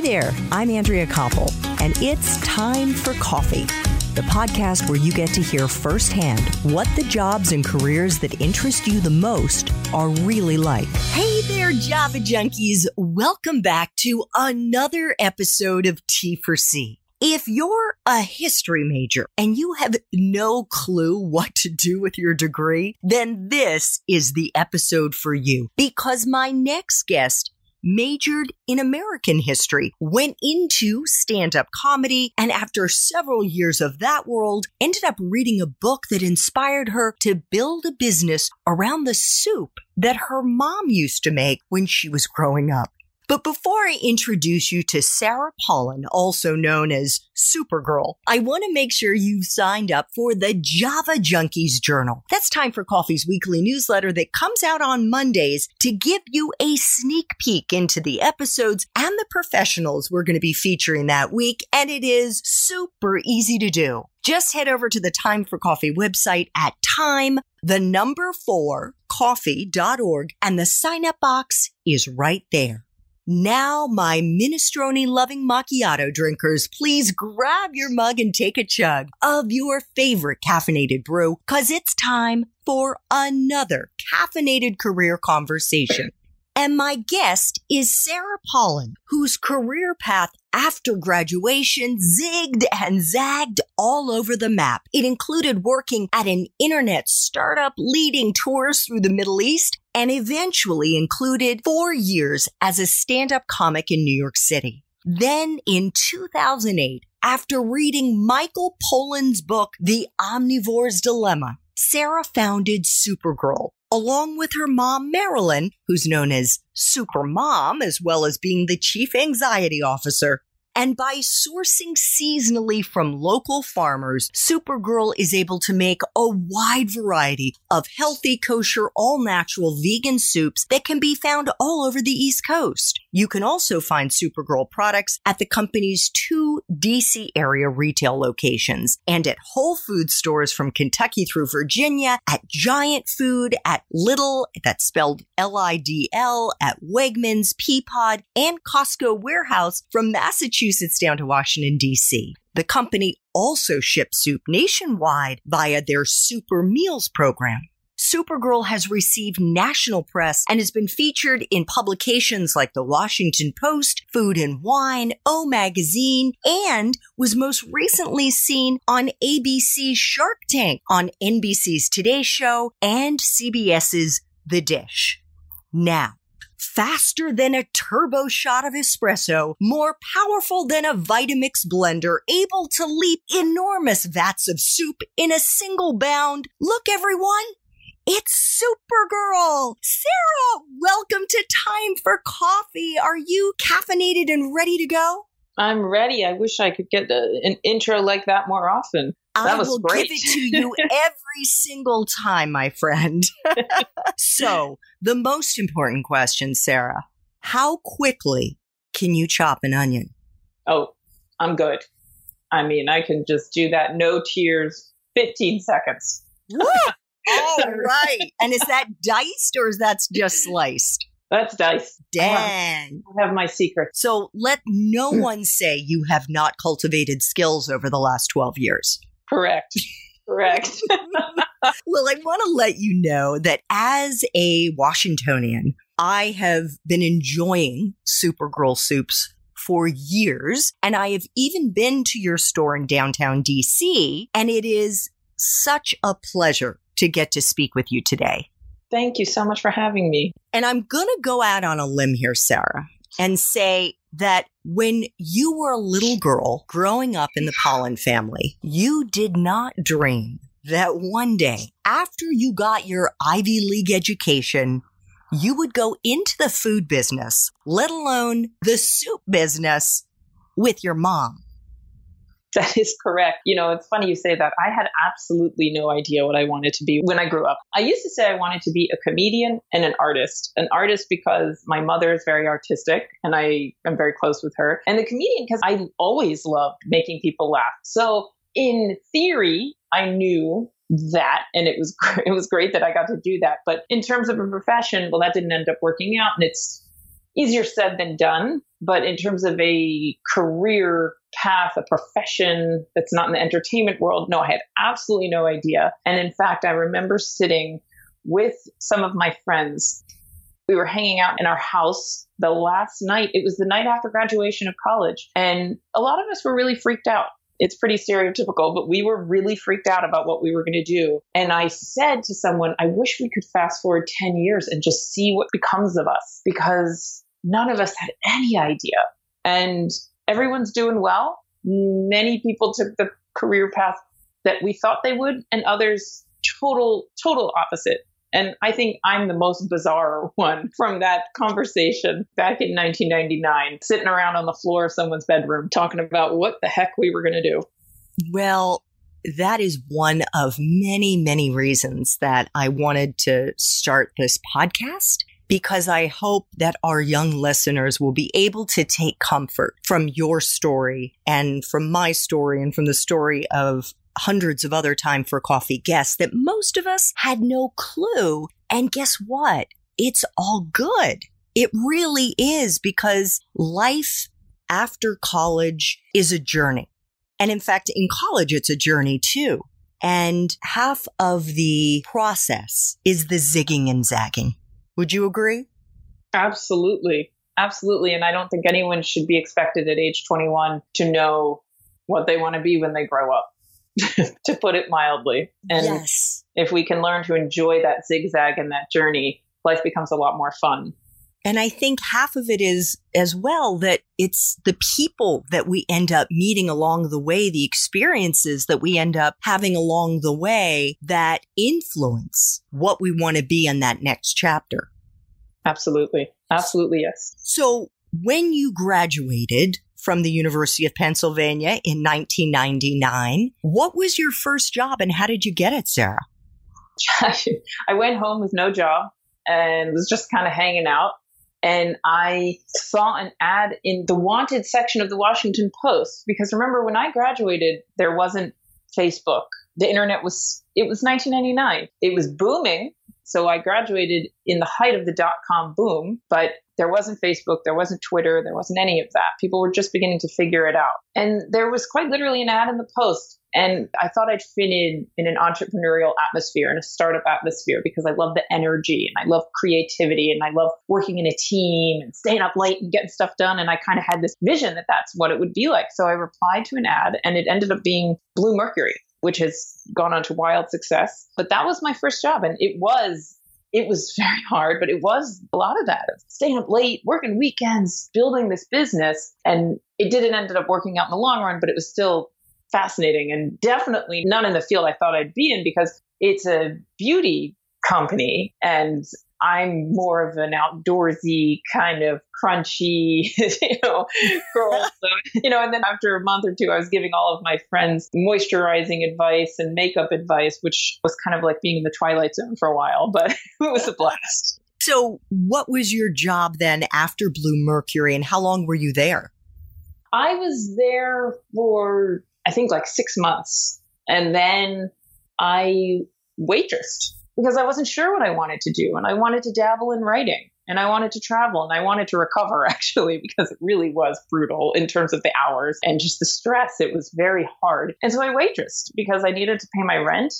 Hi there, I'm Andrea Koppel, and it's time for coffee. The podcast where you get to hear firsthand what the jobs and careers that interest you the most are really like. Hey there, Java Junkies. Welcome back to another episode of T for C. If you're a history major and you have no clue what to do with your degree, then this is the episode for you because my next guest majored in American history, went into stand up comedy, and after several years of that world, ended up reading a book that inspired her to build a business around the soup that her mom used to make when she was growing up. But before I introduce you to Sara Polon, also known as Soupergirl, I want to make sure you've signed up for the Java Junkies Journal. That's Time for Coffee's weekly newsletter that comes out on Mondays to give you a sneak peek into the episodes and the professionals we're going to be featuring that week. And it is super easy to do. Just head over to the Time for Coffee website at time, the number four, coffee.org, and the sign up box is right there. Now, my minestrone loving macchiato drinkers, please grab your mug and take a chug of your favorite caffeinated brew, cause it's time for another caffeinated career conversation. And my guest is Sara Polon, whose career path after graduation zigged and zagged all over the map. It included working at an internet startup leading tours through the Middle East and eventually included four years as a stand-up comic in New York City. Then in 2008, after reading Michael Pollan's book, The Omnivore's Dilemma, Sara founded Soupergirl, along with her mom, Marilyn, who's known as Super Mom, as well as being the chief anxiety officer. And by sourcing seasonally from local farmers, Soupergirl is able to make a wide variety of healthy, kosher, all natural vegan soups that can be found all over the East Coast. You can also find Soupergirl products at the company's two DC area retail locations and at Whole Food stores from Kentucky through Virginia, at Giant Food, at Little, that's spelled L-I-D-L, at Wegmans, Peapod, and Costco Warehouse from Massachusetts down to Washington, D.C. The company also ships soup nationwide via their Super Meals program. Soupergirl has received national press and has been featured in publications like the Washington Post, Food and Wine, O Magazine, and was most recently seen on ABC's Shark Tank, on NBC's Today Show, and CBS's The Dish. Now, faster than a turbo shot of espresso, more powerful than a Vitamix blender, able to leap enormous vats of soup in a single bound. Look, everyone, it's Soupergirl! Sara, welcome to Time for Coffee. Are you caffeinated and ready to go? I'm ready. I wish I could get a, an intro like that more often. That I will great. give it to you every single time, my friend. so, the most important question, Sara how quickly can you chop an onion? oh, I'm good. I mean, I can just do that. No tears. 15 seconds. All right. And is that diced or is that just sliced? That's dice. I have, Dang. I have my secret. So let no one say you have not cultivated skills over the last 12 years. Correct. Correct. Well, I want to let you know that as a Washingtonian, I have been enjoying Soupergirl soups for years. And I have even been to your store in downtown DC. And it is such a pleasure to get to speak with you today. Thank you so much for having me. And I'm going to go out on a limb here, Sara, and say that when you were a little girl growing up in the Polon family, you did not dream that one day, after you got your Ivy League education, you would go into the food business, let alone the soup business with your mom. That is correct. You know, it's funny you say that. I had absolutely no idea what I wanted to be when I grew up. I used to say I wanted to be a comedian and an artist. An artist because my mother is very artistic and I am very close with her. And the comedian because I always loved making people laugh. So in theory, I knew that and it was it was great that I got to do that. But in terms of a profession, well that didn't end up working out and it's easier said than done. But in terms of a career path, a profession that's not in the entertainment world, no, I had absolutely no idea. And in fact, I remember sitting with some of my friends. We were hanging out in our house the last night. It was the night after graduation of college. And a lot of us were really freaked out it's pretty stereotypical, but we were really freaked out about what we were going to do. And I said to someone, I wish we could fast forward 10 years and just see what becomes of us because none of us had any idea. And everyone's doing well. Many people took the career path that we thought they would, and others total, total opposite. And I think I'm the most bizarre one from that conversation back in 1999, sitting around on the floor of someone's bedroom talking about what the heck we were going to do. Well, that is one of many, many reasons that I wanted to start this podcast because I hope that our young listeners will be able to take comfort from your story and from my story and from the story of hundreds of other time for coffee guests that most of us had no clue. And guess what? It's all good. It really is because life after college is a journey. And in fact, in college, it's a journey too. And half of the process is the zigging and zagging. Would you agree? Absolutely. Absolutely. And I don't think anyone should be expected at age 21 to know what they want to be when they grow up. to put it mildly. And yes. if we can learn to enjoy that zigzag and that journey, life becomes a lot more fun. And I think half of it is as well that it's the people that we end up meeting along the way, the experiences that we end up having along the way that influence what we want to be in that next chapter. Absolutely. Absolutely, yes. So when you graduated, from the University of Pennsylvania in 1999. What was your first job and how did you get it, Sara? I went home with no job and was just kind of hanging out. And I saw an ad in the wanted section of the Washington Post because remember when I graduated, there wasn't Facebook. The internet was, it was 1999. It was booming. So I graduated in the height of the dot com boom, but there wasn't Facebook, there wasn't Twitter, there wasn't any of that. People were just beginning to figure it out. And there was quite literally an ad in the post. And I thought I'd fit in in an entrepreneurial atmosphere, in a startup atmosphere, because I love the energy and I love creativity and I love working in a team and staying up late and getting stuff done. And I kind of had this vision that that's what it would be like. So I replied to an ad and it ended up being Bluemercury, which has gone on to wild success. But that was my first job. And it was it was very hard, but it was a lot of that staying up late, working weekends, building this business. And it didn't end up working out in the long run, but it was still fascinating and definitely not in the field I thought I'd be in because it's a beauty company and I'm more of an outdoorsy kind of crunchy, you know, girl. So, you know, and then after a month or two, I was giving all of my friends moisturizing advice and makeup advice, which was kind of like being in the twilight zone for a while, but it was a blast. So, what was your job then after Blue Mercury and how long were you there? I was there for I think like six months, and then I waitressed because I wasn't sure what I wanted to do. And I wanted to dabble in writing and I wanted to travel and I wanted to recover actually because it really was brutal in terms of the hours and just the stress. It was very hard. And so I waitressed because I needed to pay my rent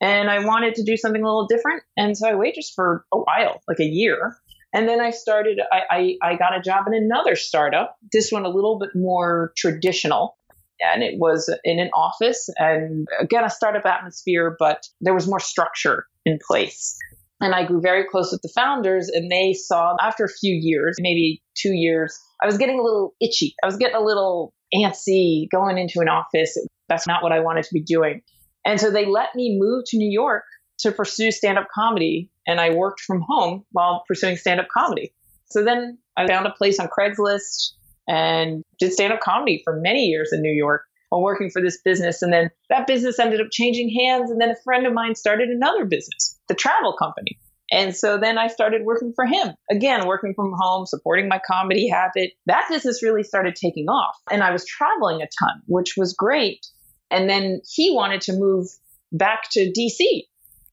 and I wanted to do something a little different. And so I waitressed for a while, like a year. And then I started, I, I, I got a job in another startup, this one a little bit more traditional and it was in an office and again a startup atmosphere but there was more structure in place. And I grew very close with the founders, and they saw after a few years, maybe two years, I was getting a little itchy. I was getting a little antsy going into an office. That's not what I wanted to be doing. And so they let me move to New York to pursue stand up comedy. And I worked from home while pursuing stand up comedy. So then I found a place on Craigslist and did stand up comedy for many years in New York while working for this business. And then that business ended up changing hands. And then a friend of mine started another business, the travel company. And so then I started working for him. Again, working from home, supporting my comedy habit. That business really started taking off. And I was traveling a ton, which was great. And then he wanted to move back to DC.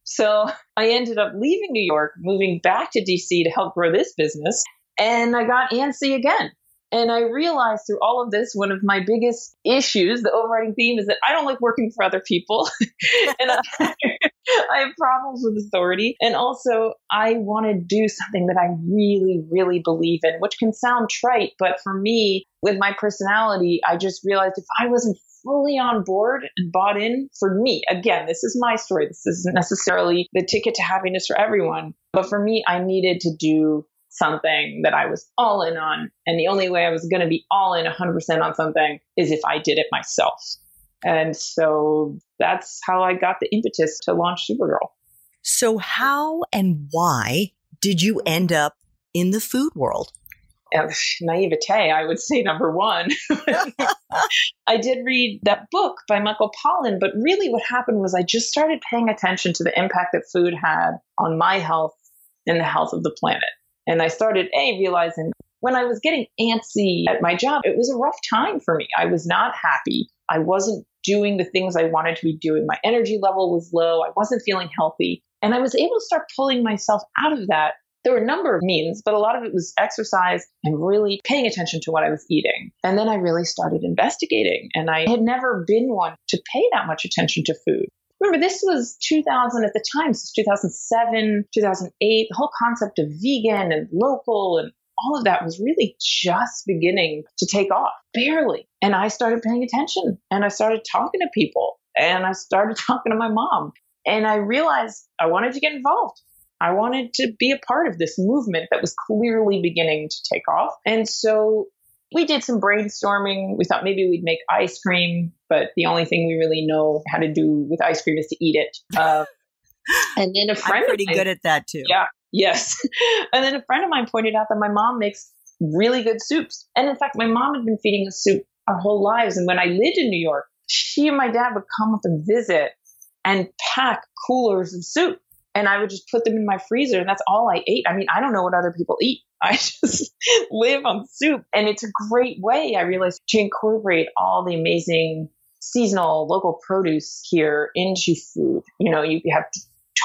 So I ended up leaving New York, moving back to DC to help grow this business. And I got antsy again. And I realized through all of this, one of my biggest issues, the overriding theme is that I don't like working for other people. and I, I have problems with authority. And also, I want to do something that I really, really believe in, which can sound trite. But for me, with my personality, I just realized if I wasn't fully on board and bought in for me. Again, this is my story. This isn't necessarily the ticket to happiness for everyone. But for me, I needed to do something that I was all in on. And the only way I was going to be all in 100% on something is if I did it myself. And so that's how I got the impetus to launch Soupergirl. So, how and why did you end up in the food world? Oh, naivete, I would say number one. I did read that book by Michael Pollan, but really what happened was I just started paying attention to the impact that food had on my health and the health of the planet. And I started, A, realizing when I was getting antsy at my job, it was a rough time for me. I was not happy. I wasn't doing the things I wanted to be doing. My energy level was low. I wasn't feeling healthy. And I was able to start pulling myself out of that. There were a number of means, but a lot of it was exercise and really paying attention to what I was eating. And then I really started investigating, and I had never been one to pay that much attention to food remember this was 2000 at the time, so 2007, 2008. The whole concept of vegan and local and all of that was really just beginning to take off, barely. And I started paying attention and I started talking to people and I started talking to my mom. And I realized I wanted to get involved. I wanted to be a part of this movement that was clearly beginning to take off. And so we did some brainstorming. We thought maybe we'd make ice cream, but the only thing we really know how to do with ice cream is to eat it. Uh, and then a friend I'm pretty mine, good at that too. Yeah, yes. and then a friend of mine pointed out that my mom makes really good soups. And in fact, my mom had been feeding us soup our whole lives. And when I lived in New York, she and my dad would come up and visit and pack coolers of soup. And I would just put them in my freezer, and that's all I ate. I mean, I don't know what other people eat. I just live on soup. And it's a great way, I realized, to incorporate all the amazing seasonal local produce here into food. You know, you have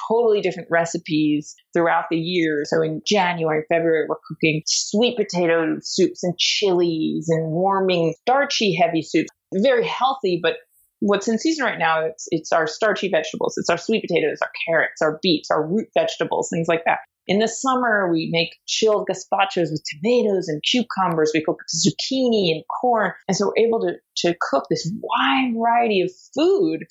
totally different recipes throughout the year. So in January, February, we're cooking sweet potato soups and chilies and warming starchy heavy soups. Very healthy, but what's in season right now, it's, it's our starchy vegetables. It's our sweet potatoes, our carrots, our beets, our root vegetables, things like that. In the summer, we make chilled gazpachos with tomatoes and cucumbers. We cook zucchini and corn. And so we're able to, to cook this wide variety of food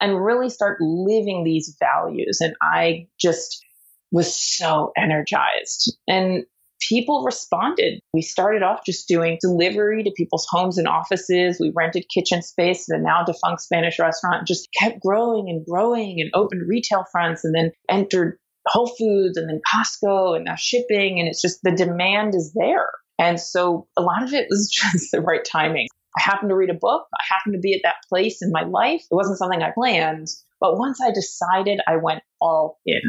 and really start living these values. And I just was so energized. And people responded. We started off just doing delivery to people's homes and offices. We rented kitchen space at a now defunct Spanish restaurant, just kept growing and growing and opened retail fronts and then entered Whole Foods and then Costco and now shipping. And it's just the demand is there. And so a lot of it was just the right timing. I happened to read a book. I happened to be at that place in my life. It wasn't something I planned. But once I decided, I went all in.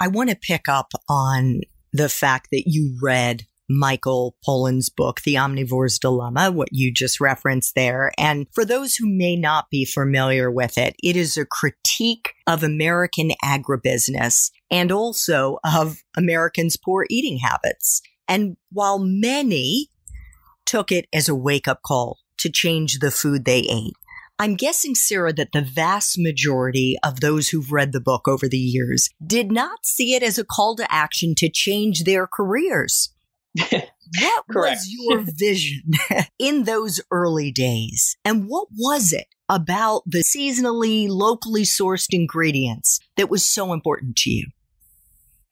I want to pick up on the fact that you read Michael Pollan's book, The Omnivore's Dilemma, what you just referenced there. And for those who may not be familiar with it, it is a critique of American agribusiness and also of Americans' poor eating habits. And while many took it as a wake up call to change the food they ate, I'm guessing, Sara, that the vast majority of those who've read the book over the years did not see it as a call to action to change their careers. What was your vision in those early days? And what was it about the seasonally, locally sourced ingredients that was so important to you?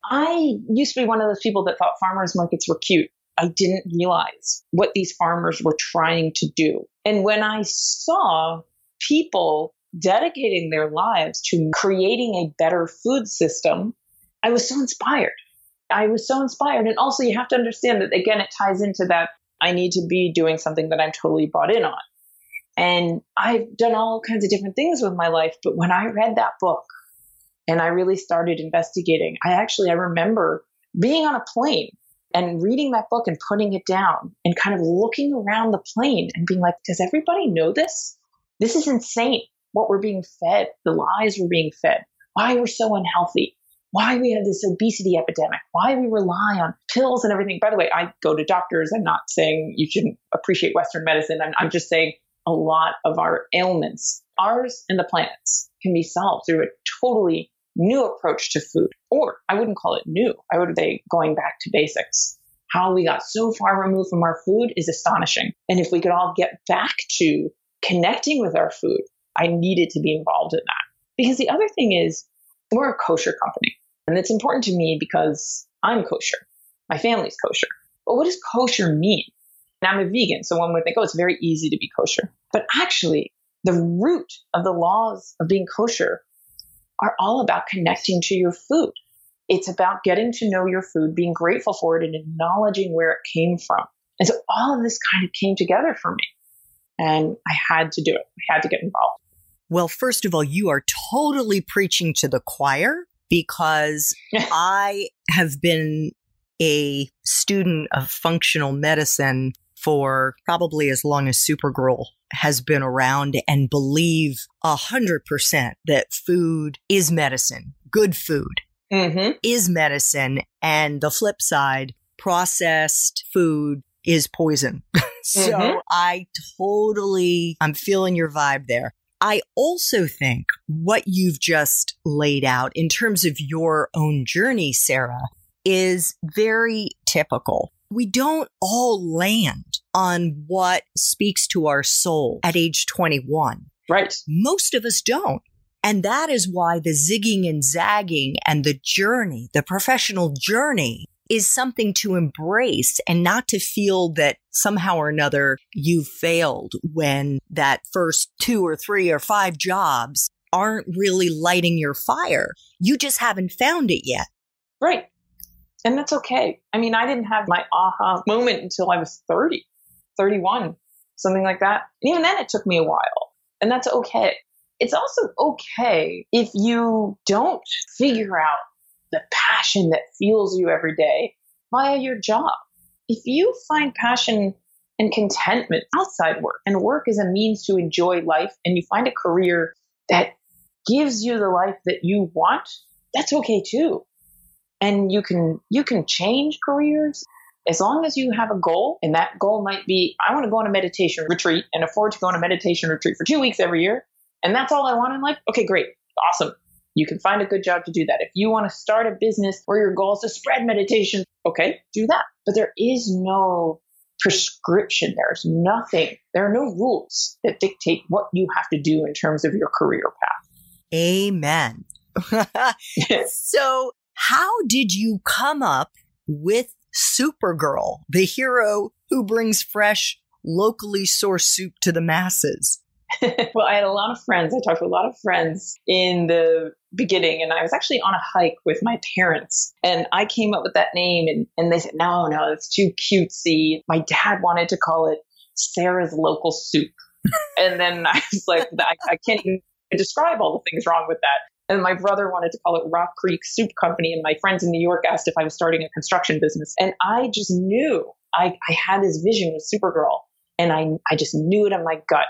I used to be one of those people that thought farmers markets were cute. I didn't realize what these farmers were trying to do. And when I saw people dedicating their lives to creating a better food system, I was so inspired. I was so inspired. And also, you have to understand that, again, it ties into that I need to be doing something that I'm totally bought in on. And I've done all kinds of different things with my life. But when I read that book and I really started investigating, I actually, I remember being on a plane and reading that book and putting it down and kind of looking around the plane and being like, does everybody know this? This is insane what we're being fed, the lies we're being fed, why we're so unhealthy. Why we have this obesity epidemic, why we rely on pills and everything. By the way, I go to doctors. I'm not saying you shouldn't appreciate Western medicine. I'm, I'm just saying a lot of our ailments, ours and the planet's, can be solved through a totally new approach to food. Or I wouldn't call it new. I would say going back to basics. How we got so far removed from our food is astonishing. And if we could all get back to connecting with our food, I needed to be involved in that. Because the other thing is, we're a kosher company. And it's important to me because I'm kosher. My family's kosher. But what does kosher mean? I'm a vegan, so one would think, oh, it's very easy to be kosher. But actually, the root of the laws of being kosher are all about connecting to your food. It's about getting to know your food, being grateful for it, and acknowledging where it came from. And so all of this kind of came together for me. And I had to do it. I had to get involved. Well, first of all, you are totally preaching to the choir because I have been a student of functional medicine for probably as long as Soupergirl has been around and believe a hundred percent that food is medicine. Good food mm-hmm. is medicine. And the flip side, processed food is poison. so mm-hmm. I totally, I'm feeling your vibe there. I also think what you've just laid out in terms of your own journey, Sara, is very typical. We don't all land on what speaks to our soul at age 21. Right. Most of us don't. And that is why the zigging and zagging and the journey, the professional journey is something to embrace and not to feel that somehow or another you failed when that first two or three or five jobs aren't really lighting your fire. You just haven't found it yet. Right. And that's okay. I mean, I didn't have my aha moment until I was 30, 31, something like that. And even then, it took me a while. And that's okay. It's also okay if you don't figure out the passion that fuels you every day via your job. If you find passion and contentment outside work and work is a means to enjoy life and you find a career that gives you the life that you want, that's okay too. And you can you can change careers as long as you have a goal and that goal might be I want to go on a meditation retreat and afford to go on a meditation retreat for 2 weeks every year and that's all I want in life. Okay, great. Awesome. You can find a good job to do that. If you want to start a business where your goal is to spread meditation, okay, do that. But there is no prescription. There's nothing. There are no rules that dictate what you have to do in terms of your career path. Amen. so, how did you come up with Soupergirl, the hero who brings fresh, locally sourced soup to the masses? well, I had a lot of friends. I talked to a lot of friends in the beginning, and I was actually on a hike with my parents, and I came up with that name, and, and they said, no, no, it's too cutesy. My dad wanted to call it Sara's Local Soup. and then I was like, I, I can't even describe all the things wrong with that. And my brother wanted to call it Rock Creek Soup Company. And my friends in New York asked if I was starting a construction business. And I just knew I, I had this vision with Soupergirl. And I, I just knew it in my gut.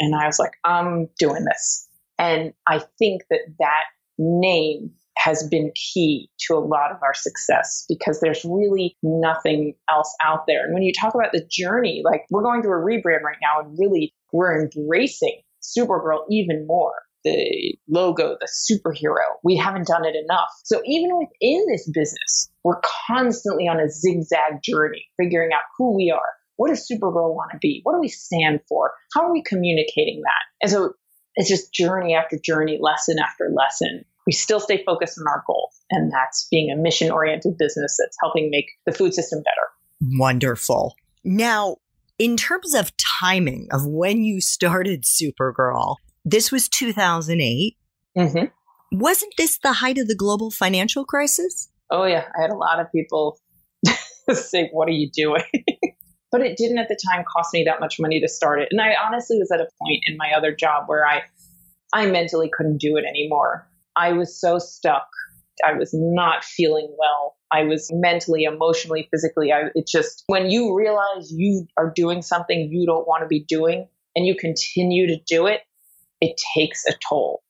And I was like, I'm doing this. And I think that that name has been key to a lot of our success because there's really nothing else out there. And when you talk about the journey, like we're going through a rebrand right now and really we're embracing Soupergirl even more. The logo, the superhero, we haven't done it enough. So even within this business, we're constantly on a zigzag journey, figuring out who we are, what does Soupergirl want to be? What do we stand for? How are we communicating that? And so it's just journey after journey, lesson after lesson. We still stay focused on our goal, and that's being a mission oriented business that's helping make the food system better. Wonderful. Now, in terms of timing of when you started Soupergirl, this was 2008. Mm-hmm. Wasn't this the height of the global financial crisis? Oh, yeah. I had a lot of people say, What are you doing? But it didn't at the time cost me that much money to start it. And I honestly was at a point in my other job where I I mentally couldn't do it anymore. I was so stuck. I was not feeling well. I was mentally, emotionally, physically. I, it just, when you realize you are doing something you don't want to be doing and you continue to do it, it takes a toll.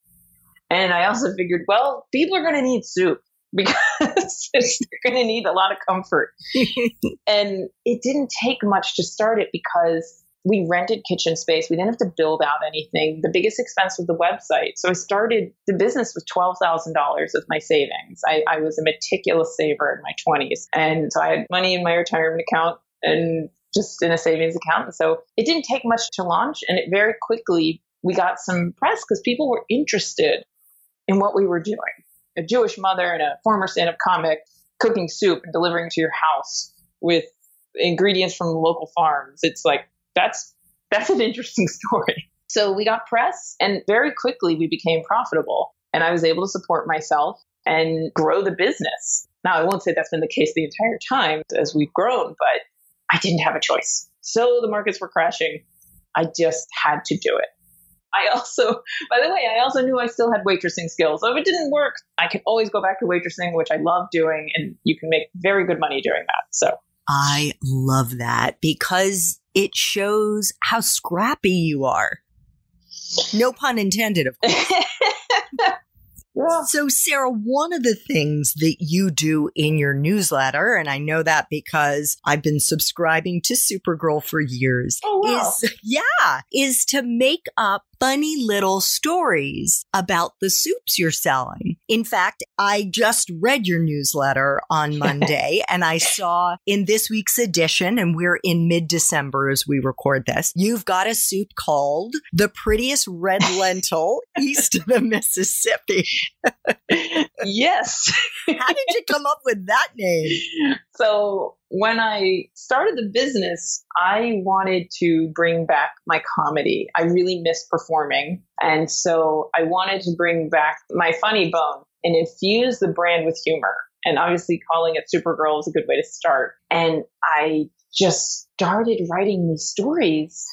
And I also figured, well, people are going to need soup. because they're going to need a lot of comfort. and it didn't take much to start it because we rented kitchen space. We didn't have to build out anything. The biggest expense was the website. So I started the business with $12,000 of my savings. I, I was a meticulous saver in my 20s. And so I had money in my retirement account and just in a savings account. And so it didn't take much to launch. And it very quickly, we got some press because people were interested in what we were doing. A Jewish mother and a former stand up comic cooking soup and delivering to your house with ingredients from local farms. It's like, that's that's an interesting story. So we got press and very quickly we became profitable and I was able to support myself and grow the business. Now, I won't say that's been the case the entire time as we've grown, but I didn't have a choice. So the markets were crashing. I just had to do it. I also, by the way, I also knew I still had waitressing skills. So if it didn't work, I could always go back to waitressing, which I love doing, and you can make very good money doing that. So I love that because it shows how scrappy you are. No pun intended, of course. Yeah. So, Sara, one of the things that you do in your newsletter, and I know that because I've been subscribing to Soupergirl for years, oh, wow. is yeah, is to make up funny little stories about the soups you're selling. In fact, I just read your newsletter on Monday and I saw in this week's edition, and we're in mid December as we record this, you've got a soup called the prettiest red lentil east of the Mississippi. yes. How did you come up with that name? So, when I started the business, I wanted to bring back my comedy. I really miss performing. And so I wanted to bring back my funny bone and infuse the brand with humor. And obviously, calling it Soupergirl is a good way to start. And I just started writing these stories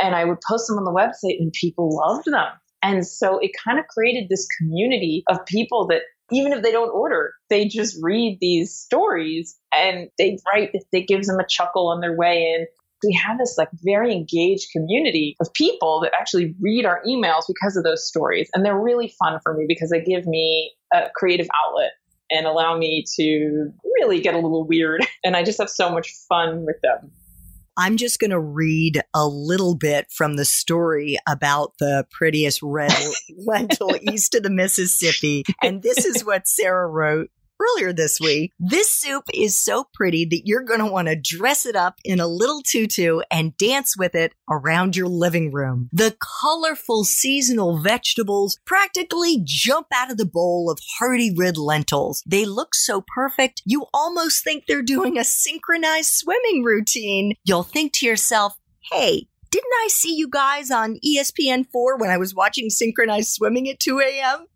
and I would post them on the website, and people loved them. And so it kind of created this community of people that even if they don't order, they just read these stories and they write, it gives them a chuckle on their way in. We have this like very engaged community of people that actually read our emails because of those stories. And they're really fun for me because they give me a creative outlet and allow me to really get a little weird. And I just have so much fun with them. I'm just going to read a little bit from the story about the prettiest red lentil east of the Mississippi. And this is what Sara wrote earlier this week. This soup is so pretty that you're going to want to dress it up in a little tutu and dance with it around your living room. The colorful seasonal vegetables practically jump out of the bowl of hearty red lentils. They look so perfect, you almost think they're doing a synchronized swimming routine. You'll think to yourself, hey, didn't I see you guys on ESPN4 when I was watching synchronized swimming at 2 a.m.?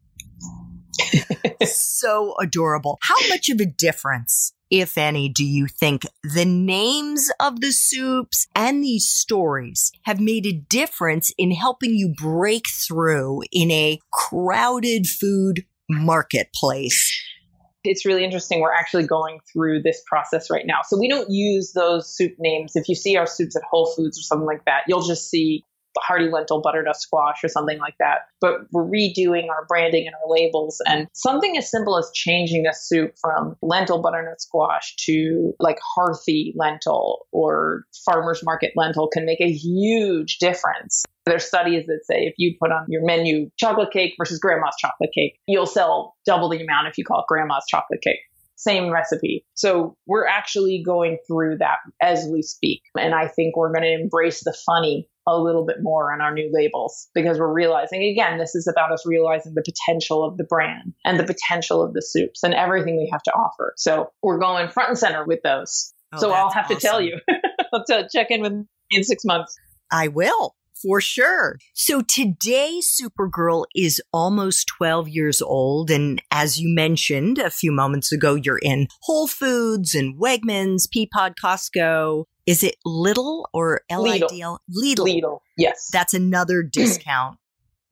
So adorable. How much of a difference, if any, do you think the names of the soups and these stories have made a difference in helping you break through in a crowded food marketplace? It's really interesting. We're actually going through this process right now. So we don't use those soup names. If you see our soups at Whole Foods or something like that, you'll just see hearty lentil butternut squash or something like that. But we're redoing our branding and our labels and something as simple as changing a soup from lentil butternut squash to like hearthy lentil or farmer's market lentil can make a huge difference. There's studies that say if you put on your menu chocolate cake versus grandma's chocolate cake, you'll sell double the amount if you call it grandma's chocolate cake same recipe. So we're actually going through that as we speak. And I think we're going to embrace the funny a little bit more on our new labels because we're realizing again this is about us realizing the potential of the brand and the potential of the soups and everything we have to offer so we're going front and center with those oh, so i'll have awesome. to tell you i'll check in with me in six months i will for sure. So today, Soupergirl is almost 12 years old. And as you mentioned a few moments ago, you're in Whole Foods and Wegmans, Peapod, Costco, is it Little or L I D L? Lidl. Lidl. Yes. That's another discount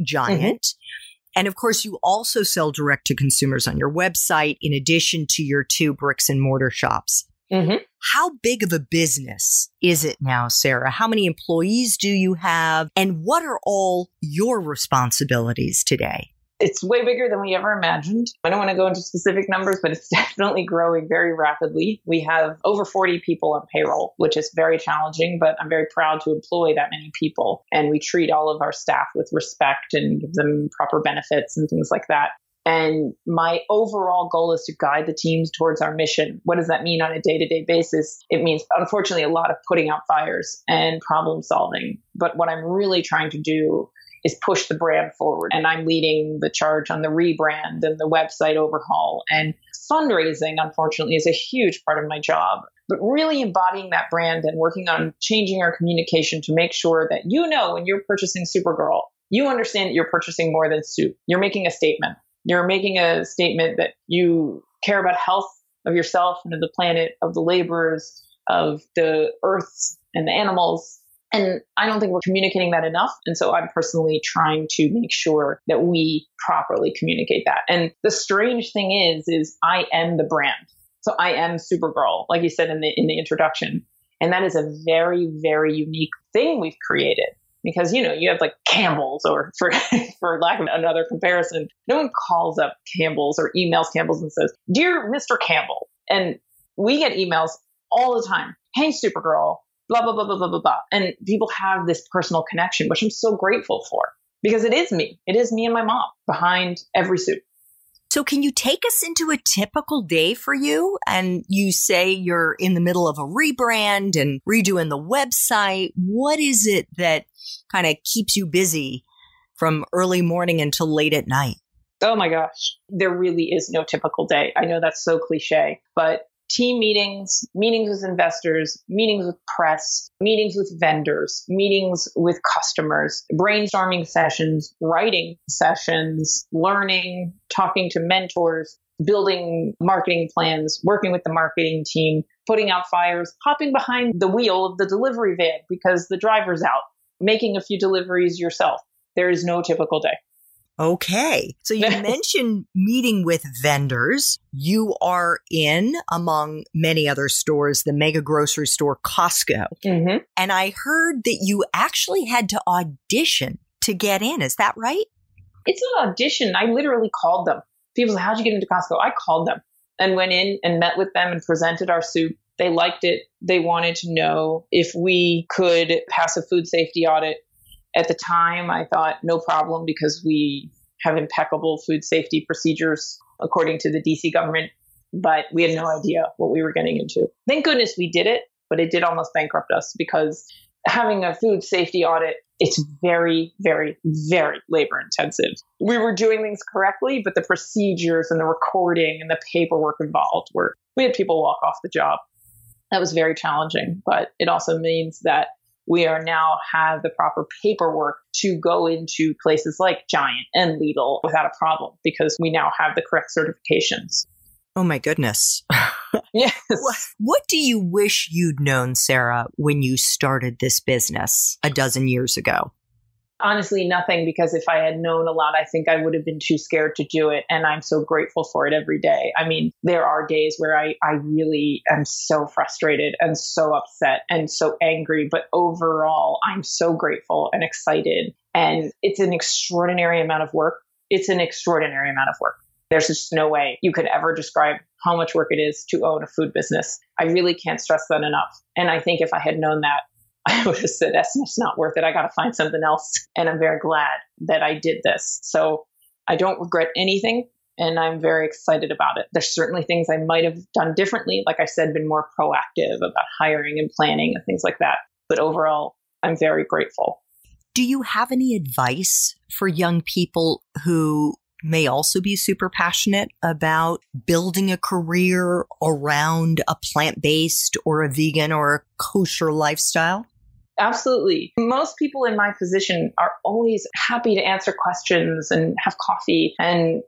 giant. Mm-hmm. And of course, you also sell direct to consumers on your website in addition to your two bricks and mortar shops. Mm-hmm. How big of a business is it now, Sara? How many employees do you have? And what are all your responsibilities today? It's way bigger than we ever imagined. I don't want to go into specific numbers, but it's definitely growing very rapidly. We have over 40 people on payroll, which is very challenging, but I'm very proud to employ that many people. And we treat all of our staff with respect and give them proper benefits and things like that. And my overall goal is to guide the teams towards our mission. What does that mean on a day to day basis? It means, unfortunately, a lot of putting out fires and problem solving. But what I'm really trying to do is push the brand forward. And I'm leading the charge on the rebrand and the website overhaul. And fundraising, unfortunately, is a huge part of my job. But really embodying that brand and working on changing our communication to make sure that you know when you're purchasing Soupergirl, you understand that you're purchasing more than soup. You're making a statement. You're making a statement that you care about health of yourself and of the planet, of the laborers, of the earth and the animals, and I don't think we're communicating that enough. And so I'm personally trying to make sure that we properly communicate that. And the strange thing is, is I am the brand. So I am Soupergirl, like you said in the in the introduction. And that is a very, very unique thing we've created. Because you know, you have like Campbell's or for for lack of another comparison, no one calls up Campbell's or emails Campbell's and says, Dear Mr. Campbell. And we get emails all the time. Hey Soupergirl, blah, blah, blah, blah, blah, blah, blah. And people have this personal connection, which I'm so grateful for because it is me. It is me and my mom behind every suit. So, can you take us into a typical day for you? And you say you're in the middle of a rebrand and redoing the website. What is it that kind of keeps you busy from early morning until late at night? Oh my gosh, there really is no typical day. I know that's so cliche, but team meetings, meetings with investors, meetings with press, meetings with vendors, meetings with customers, brainstorming sessions, writing sessions, learning, talking to mentors, building marketing plans, working with the marketing team, putting out fires, hopping behind the wheel of the delivery van because the driver's out, making a few deliveries yourself. There is no typical day. Okay. So you mentioned meeting with vendors. You are in, among many other stores, the mega grocery store Costco. Mm-hmm. And I heard that you actually had to audition to get in. Is that right? It's an audition. I literally called them. People said, How'd you get into Costco? I called them and went in and met with them and presented our soup. They liked it. They wanted to know if we could pass a food safety audit at the time, I thought no problem because we have impeccable food safety procedures according to the DC government, but we had no idea what we were getting into. Thank goodness we did it, but it did almost bankrupt us because having a food safety audit it's very very very labor intensive we were doing things correctly but the procedures and the recording and the paperwork involved were we had people walk off the job that was very challenging but it also means that we are now have the proper paperwork to go into places like Giant and Lidl without a problem because we now have the correct certifications. Oh my goodness. yes. What do you wish you'd known, Sara, when you started this business a dozen years ago? Honestly nothing because if I had known a lot, I think I would have been too scared to do it. And I'm so grateful for it every day. I mean, there are days where I, I really am so frustrated and so upset and so angry. But overall, I'm so grateful and excited. And it's an extraordinary amount of work. It's an extraordinary amount of work. There's just no way you could ever describe how much work it is to own a food business. I really can't stress that enough. And I think if I had known that, I would have said, that's, that's not worth it. I got to find something else. And I'm very glad that I did this. So I don't regret anything. And I'm very excited about it. There's certainly things I might have done differently. Like I said, been more proactive about hiring and planning and things like that. But overall, I'm very grateful. Do you have any advice for young people who may also be super passionate about building a career around a plant based or a vegan or a kosher lifestyle? Absolutely. Most people in my position are always happy to answer questions and have coffee and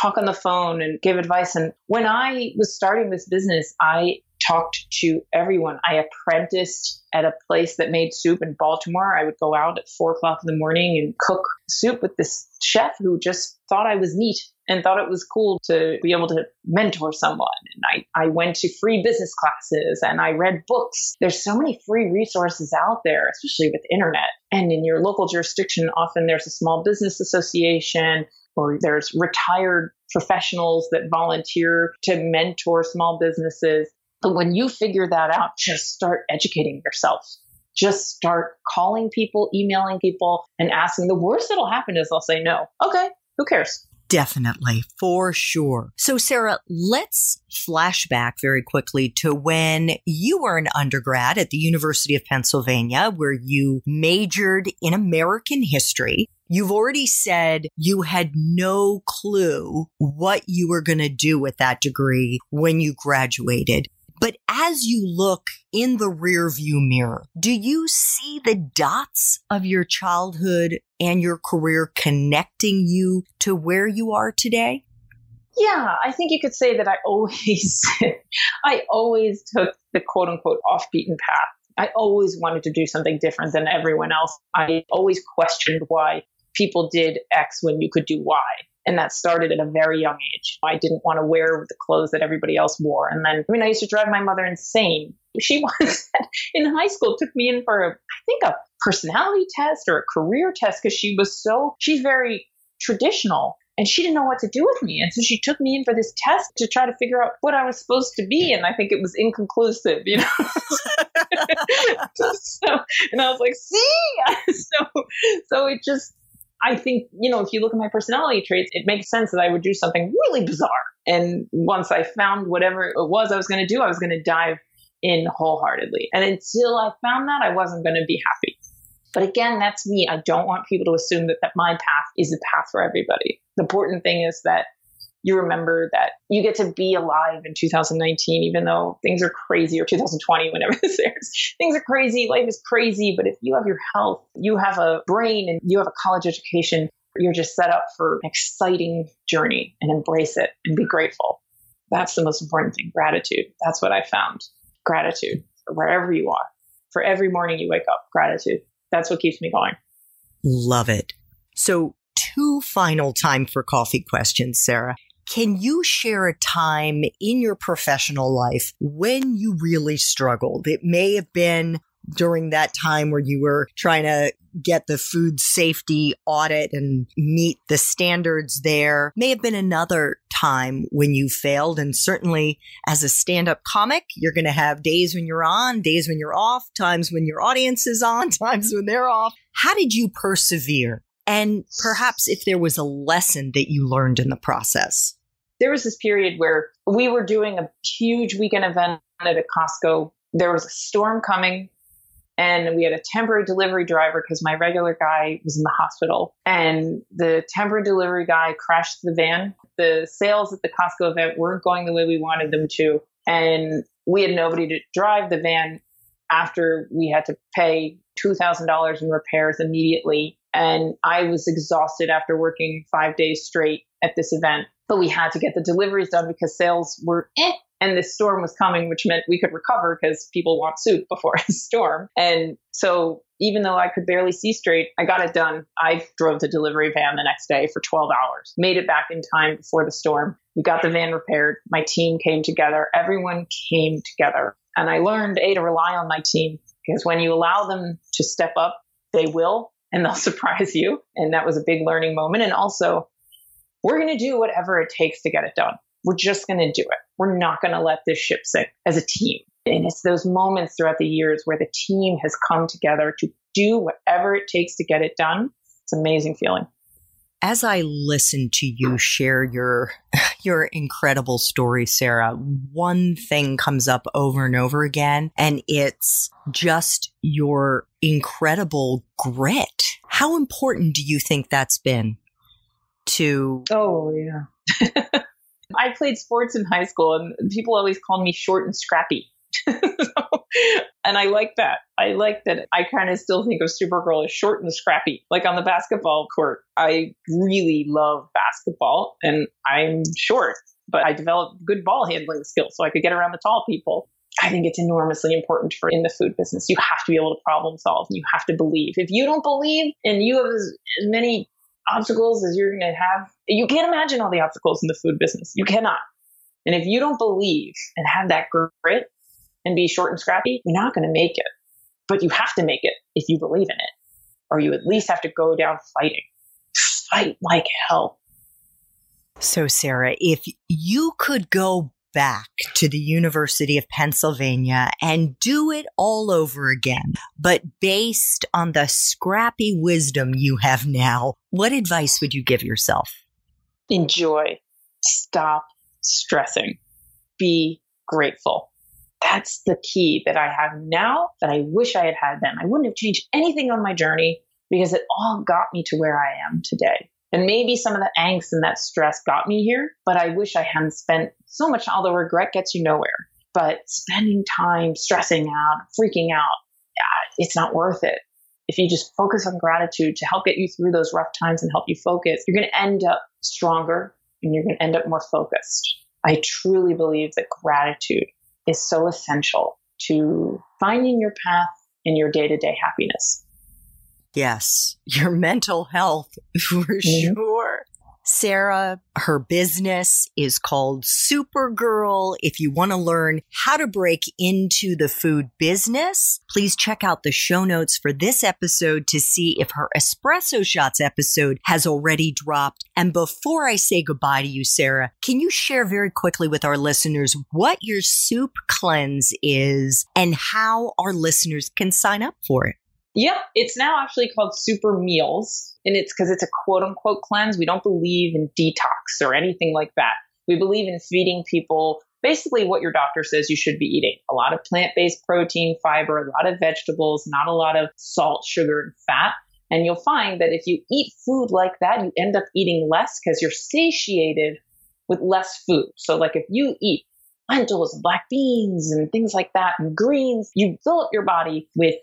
talk on the phone and give advice. And when I was starting this business, I talked to everyone. I apprenticed at a place that made soup in Baltimore. I would go out at four o'clock in the morning and cook soup with this chef who just thought I was neat and thought it was cool to be able to mentor someone. And I, I went to free business classes and I read books. There's so many free resources out there, especially with internet. And in your local jurisdiction, often there's a small business association or there's retired professionals that volunteer to mentor small businesses. But when you figure that out, just start educating yourself. Just start calling people, emailing people, and asking. The worst that'll happen is they'll say no. Okay, who cares? Definitely, for sure. So, Sara, let's flash back very quickly to when you were an undergrad at the University of Pennsylvania, where you majored in American history. You've already said you had no clue what you were going to do with that degree when you graduated. But as you look in the rearview mirror, do you see the dots of your childhood and your career connecting you to where you are today? Yeah, I think you could say that I always, I always took the quote unquote off beaten path. I always wanted to do something different than everyone else. I always questioned why people did X when you could do Y. And that started at a very young age. I didn't want to wear the clothes that everybody else wore. And then, I mean, I used to drive my mother insane. She was in high school, took me in for, a, I think, a personality test or a career test because she was so, she's very traditional and she didn't know what to do with me. And so she took me in for this test to try to figure out what I was supposed to be. And I think it was inconclusive, you know? so, and I was like, see? so, so it just, I think, you know, if you look at my personality traits, it makes sense that I would do something really bizarre. And once I found whatever it was I was going to do, I was going to dive in wholeheartedly. And until I found that, I wasn't going to be happy. But again, that's me. I don't want people to assume that, that my path is the path for everybody. The important thing is that you remember that you get to be alive in 2019, even though things are crazy, or 2020, whenever this airs. Things are crazy, life is crazy, but if you have your health, you have a brain, and you have a college education, you're just set up for an exciting journey and embrace it and be grateful. That's the most important thing gratitude. That's what I found. Gratitude wherever you are. For every morning you wake up, gratitude. That's what keeps me going. Love it. So, two final time for coffee questions, Sara. Can you share a time in your professional life when you really struggled? It may have been during that time where you were trying to get the food safety audit and meet the standards there. May have been another time when you failed. And certainly as a stand up comic, you're going to have days when you're on, days when you're off, times when your audience is on, times when they're off. How did you persevere? And perhaps if there was a lesson that you learned in the process. There was this period where we were doing a huge weekend event at a Costco. There was a storm coming, and we had a temporary delivery driver because my regular guy was in the hospital. And the temporary delivery guy crashed the van. The sales at the Costco event weren't going the way we wanted them to. And we had nobody to drive the van after we had to pay $2,000 in repairs immediately and I was exhausted after working five days straight at this event. But we had to get the deliveries done because sales were eh. And this storm was coming, which meant we could recover because people want soup before a storm. And so even though I could barely see straight, I got it done. I drove the delivery van the next day for 12 hours, made it back in time before the storm. We got the van repaired. My team came together. Everyone came together. And I learned, A, to rely on my team because when you allow them to step up, they will and they'll surprise you. And that was a big learning moment. And also, we're going to do whatever it takes to get it done. We're just going to do it. We're not going to let this ship sink as a team. And it's those moments throughout the years where the team has come together to do whatever it takes to get it done. It's an amazing feeling as I listen to you share your your incredible story, Sara, one thing comes up over and over again, and it's just your incredible grit. How important do you think that's been to? Oh yeah. I played sports in high school, and people always called me short and scrappy. and I like that. I like that I kind of still think of Soupergirl as short and scrappy. Like on the basketball court, I really love basketball and I'm short, but I developed good ball handling skills so I could get around the tall people. I think it's enormously important for in the food business. You have to be able to problem solve and you have to believe. If you don't believe and you have as, as many obstacles as you're going to have, you can't imagine all the obstacles in the food business. You cannot. And if you don't believe and have that grit, and be short and scrappy, you're not going to make it. But you have to make it if you believe in it, or you at least have to go down fighting. Fight like hell. So, Sara, if you could go back to the University of Pennsylvania and do it all over again, but based on the scrappy wisdom you have now, what advice would you give yourself? Enjoy. Stop stressing. Be grateful. That's the key that I have now that I wish I had had then. I wouldn't have changed anything on my journey because it all got me to where I am today. And maybe some of the angst and that stress got me here, but I wish I hadn't spent so much, although regret gets you nowhere. But spending time stressing out, freaking out, it's not worth it. If you just focus on gratitude to help get you through those rough times and help you focus, you're going to end up stronger and you're going to end up more focused. I truly believe that gratitude is so essential to finding your path in your day to day happiness. Yes, your mental health for mm-hmm. sure. Sara, her business is called Soupergirl. If you want to learn how to break into the food business, please check out the show notes for this episode to see if her espresso shots episode has already dropped. And before I say goodbye to you, Sara, can you share very quickly with our listeners what your soup cleanse is and how our listeners can sign up for it? Yep, it's now actually called Super Meals, and it's because it's a quote unquote cleanse. We don't believe in detox or anything like that. We believe in feeding people basically what your doctor says you should be eating a lot of plant based protein, fiber, a lot of vegetables, not a lot of salt, sugar, and fat. And you'll find that if you eat food like that, you end up eating less because you're satiated with less food. So, like if you eat lentils and black beans and things like that and greens, you fill up your body with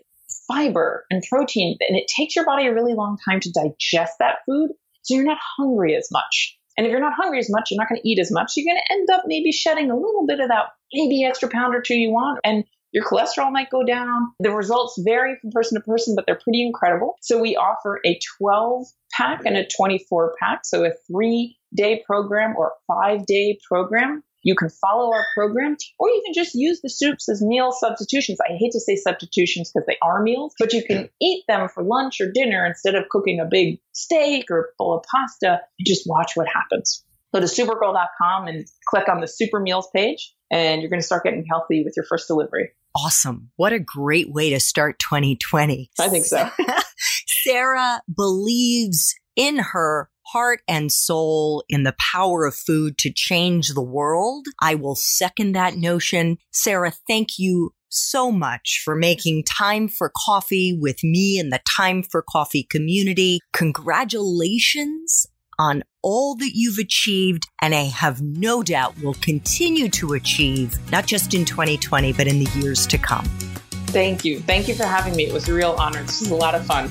fiber and protein, and it takes your body a really long time to digest that food. So you're not hungry as much. And if you're not hungry as much, you're not going to eat as much. You're going to end up maybe shedding a little bit of that maybe extra pound or two you want. And your cholesterol might go down. The results vary from person to person, but they're pretty incredible. So we offer a 12 pack and a 24 pack. So a three day program or five day program you can follow our program, or you can just use the soups as meal substitutions. I hate to say substitutions because they are meals, but you can eat them for lunch or dinner instead of cooking a big steak or bowl of pasta. Just watch what happens. Go to soupergirl.com and click on the super meals page, and you're going to start getting healthy with your first delivery. Awesome. What a great way to start 2020. I think so. Sara believes in her heart and soul in the power of food to change the world. I will second that notion. Sara, thank you so much for making time for coffee with me and the Time for Coffee community. Congratulations on all that you've achieved and I have no doubt will continue to achieve, not just in 2020, but in the years to come. Thank you. Thank you for having me. It was a real honor. This was a lot of fun.